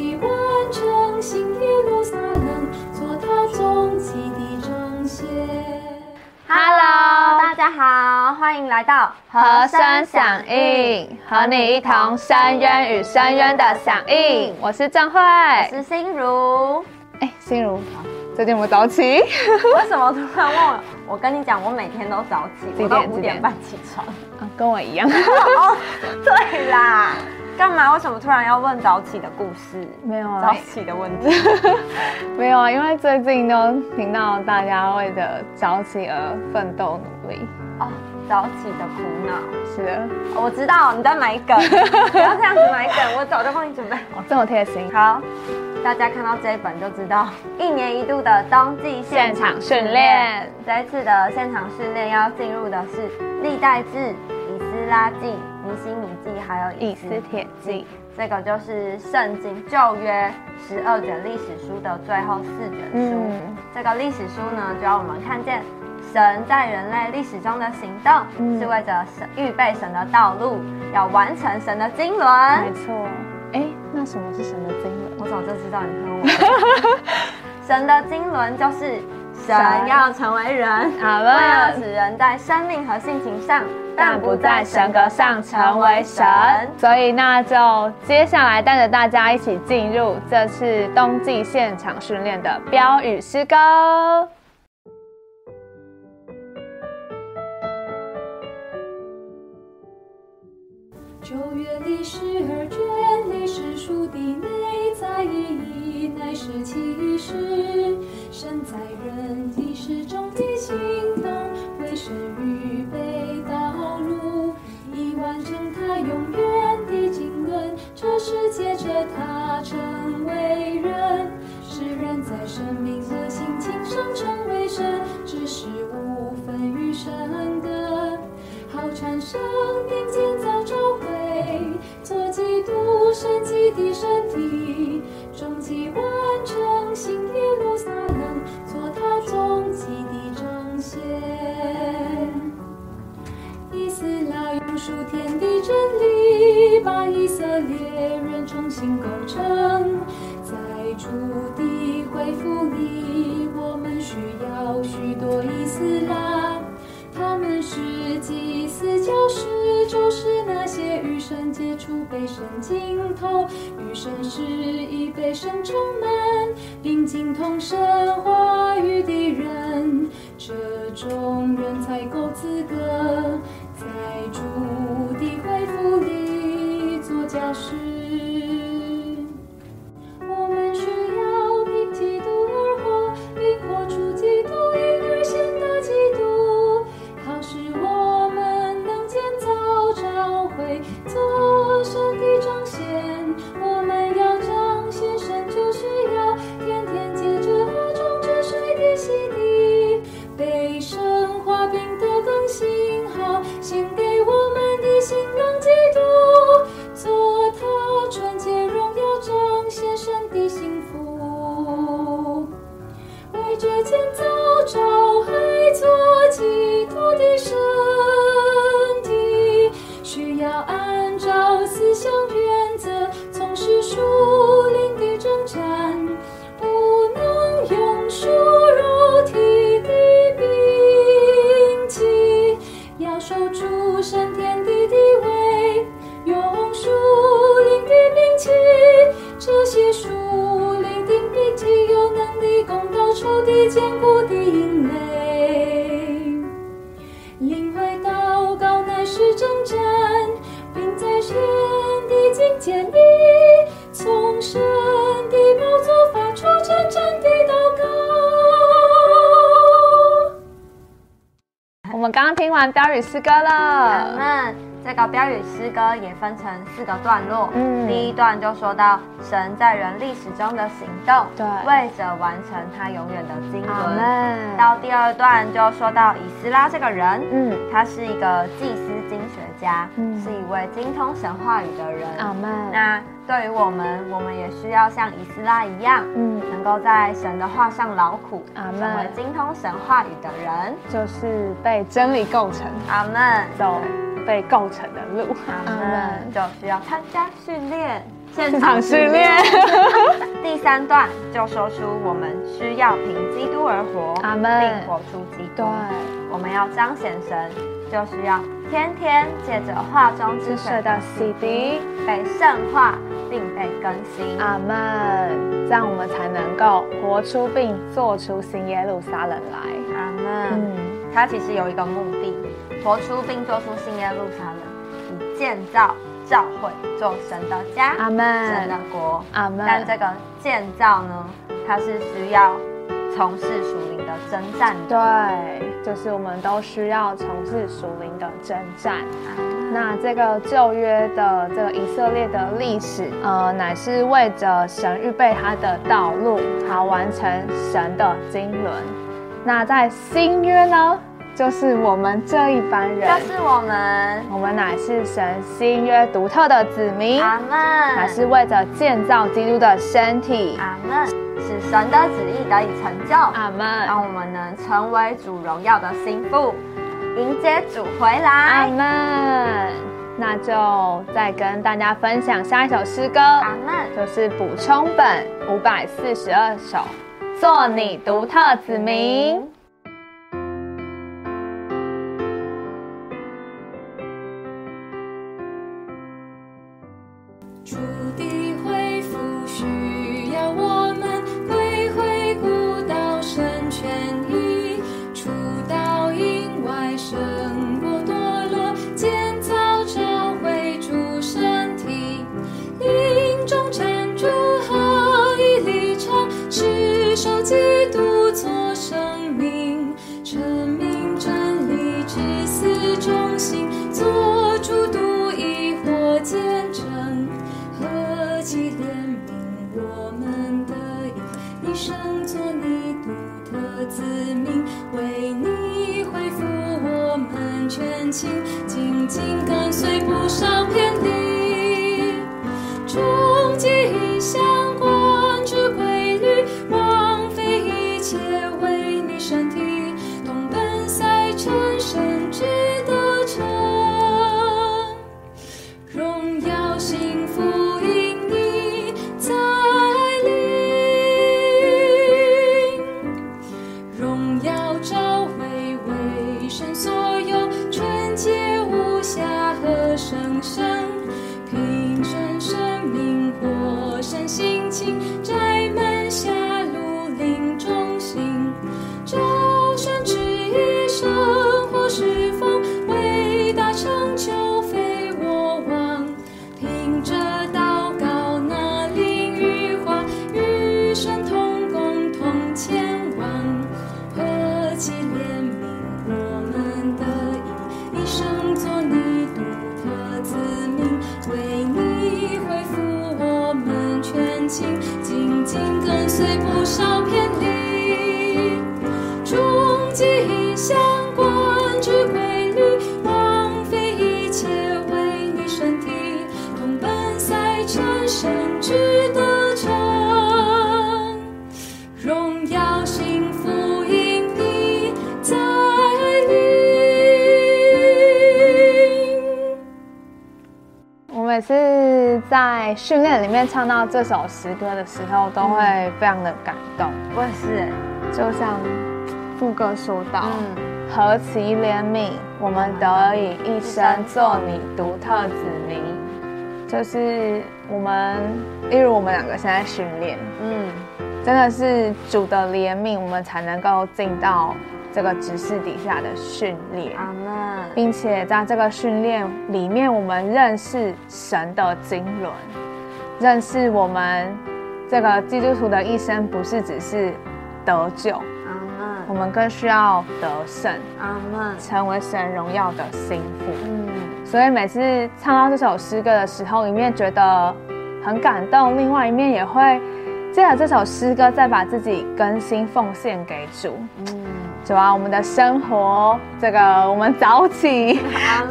期完成新耶路撒冷，做他终极的彰显。Hello，大家好，欢迎来到和声响应，和你一同深渊与深渊的响应。我是郑慧，我是心如。哎，心如，最近我早起，为什么突然问我？我跟你讲，我每天都早起，几我都点五点半起床。啊跟我一样。哦，对啦，干嘛？为什么突然要问早起的故事？没有啊早起的问题。没有啊，因为最近都听到大家为了早起而奋斗努力。哦，早起的苦恼。是的，哦我知道你在埋梗，不要这样子埋梗，我早就帮你准备。哦，这么贴心。好，大家看到这一本就知道，一年一度的冬季现场训练。这一次的现场训练要进入的是历代志、以斯拉记、尼西米记，还有以斯帖记。这个就是圣经旧约十二卷历史书的最后四卷书。嗯这个历史书呢，就要我们看见神在人类历史中的行动，嗯是为着神预备神的道路，要完成神的经纶。没错。哎，那什么是神的经纶？我早就知道你会问我。神的经纶就是神要成为人，好为了了，使人在生命和性情上，但不在神格上成为神。所以那就接下来带着大家一起进入这次冬季现场训练的标语诗歌。九月历十二卷历史书的内在意义，乃是启示神在人历史中的行动，为神预备，永远的经纶。这是借着他成为人，使人在生命和心情上成为神，只是无分于神的。好产生并建造召会，做基督神迹的身体，终极完成新耶路撒冷，做他终极的彰显。以斯拉用数天地真，色列人重新构成，在主的恢复里，我们需要许多伊斯拉。他们是祭司、教师，就是那些与神接触、被神精通、与神是已被神充满，并精通神话完标语诗歌了，这个标语诗歌也分成四个段落。嗯第一段就说到神在人历史中的行动，对为着完成他永远的经纶。到第二段就说到以斯拉这个人，嗯，他是一个祭司经学家，嗯是一位精通神话语的人。阿门。那对于我们，我们也需要像以斯拉一样，嗯，能够在神的话上劳苦，阿门成为精通神话语的人。就是被真理构成，阿门。走被构成的路。阿门，就需要参加训练。现场训练。第三段就说出我们需要凭基督而活，阿门，并活出基督。对，我们要彰显神，就需要天天借着画中之水的洗涤，被圣化并被更新。阿门。这样我们才能够活出并做出新耶路撒冷来。阿门。嗯，它其实有一个目的，活出并做出新耶路撒冷，以建造。教会做神的家，阿门。神的国，阿门。但这个建造呢，它是需要从事属灵的征战。对，就是我们都需要从事属灵的征战。那这个旧约的这个以色列的历史，呃，乃是为着神预备他的道路，好完成神的经纶。那在新约呢？就是我们这一班人，就是我们，我们乃是神新约独特的子民，阿门。乃是为着建造基督的身体，阿门。使神的旨意得以成就，阿门。让我们能成为主荣耀的心腹，迎接主回来，阿门。那就再跟大家分享下一首诗歌，阿门。就是补充本五百四十二首，做你独特子民。生做你独特子民，为你恢复我们全情，紧紧跟随不上偏离。终极相关之规律，枉费一切为你身体，同奔赛成神之得成，荣耀心。在训练里面唱到这首诗歌的时候，都会非常的感动。我也是，就像副歌说到：“何其怜悯，我们得以一生做你独特子民。”就是我们，例如我们两个现在训练，嗯，真的是主的怜悯，我们才能够进到。这个指示底下的训练，并且在这个训练里面，我们认识神的经纶，认识我们这个基督徒的一生不是只是得救，我们更需要得胜，成为神荣耀的心腹。嗯，所以每次唱到这首诗歌的时候，一面觉得很感动，另外一面也会借着这首诗歌再把自己更新奉献给主。嗯。主啊，我们的生活，这个我们早起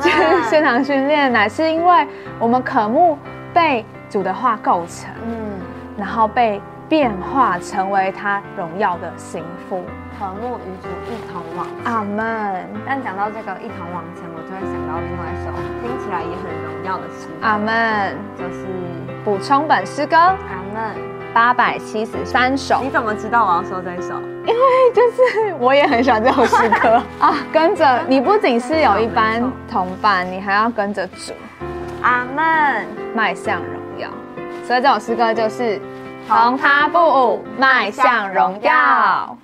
就是现场训练，乃是因为我们渴慕被主的话构成，嗯，然后被变化成为他荣耀的心腹，渴慕与主一同往。阿门。但讲到这个一同往前，我就会想到另外一首听起来也很荣耀的诗。阿门。就是补充本诗歌。阿门。八百七十三首。你怎么知道我要说这首？因为就是我也很喜欢这首诗歌 啊。跟着你不仅是有一班同伴，你还要跟着主。阿门。迈向荣耀。所以这首诗歌就是同他不舞，迈向荣耀。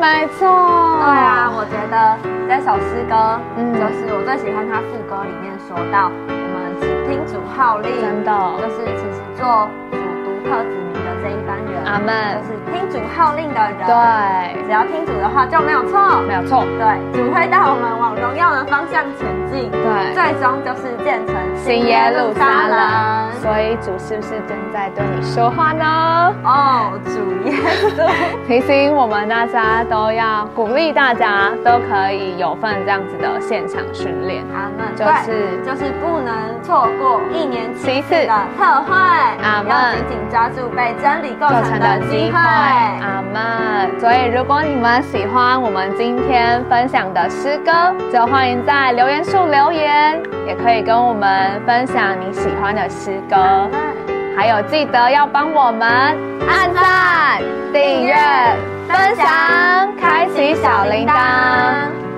没错，对啊，我觉得这首诗歌，嗯，就是我最喜欢它副歌里面说到，我们只听主号令，真的，就是其实做主独特子民的这一班人，阿门，就是听主号令的人，对，只要听主的话就没有错，没有错，对，主会带我们往荣耀的方向前进，对，最终就是建成新耶路撒冷。所以主是不是正在对你说话呢？哦，主耶稣 提醒我们大家都要鼓励大家都可以有份这样子的现场训练。阿门。就是就是不能错过一年七次的特会。阿门。要紧紧抓住被真理构成的机会。阿门。所以如果你们喜欢我们今天分享的诗歌，就欢迎在留言处留言，也可以跟我们分享你喜欢的诗歌。还有记得要帮我们按赞、订阅、分享、开启小铃铛。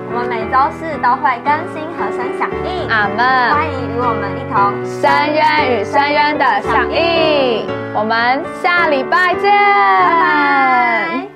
我们每周四都会更新和声响应。阿门！欢迎与我们一同深渊与深渊的响应。我们下礼拜见。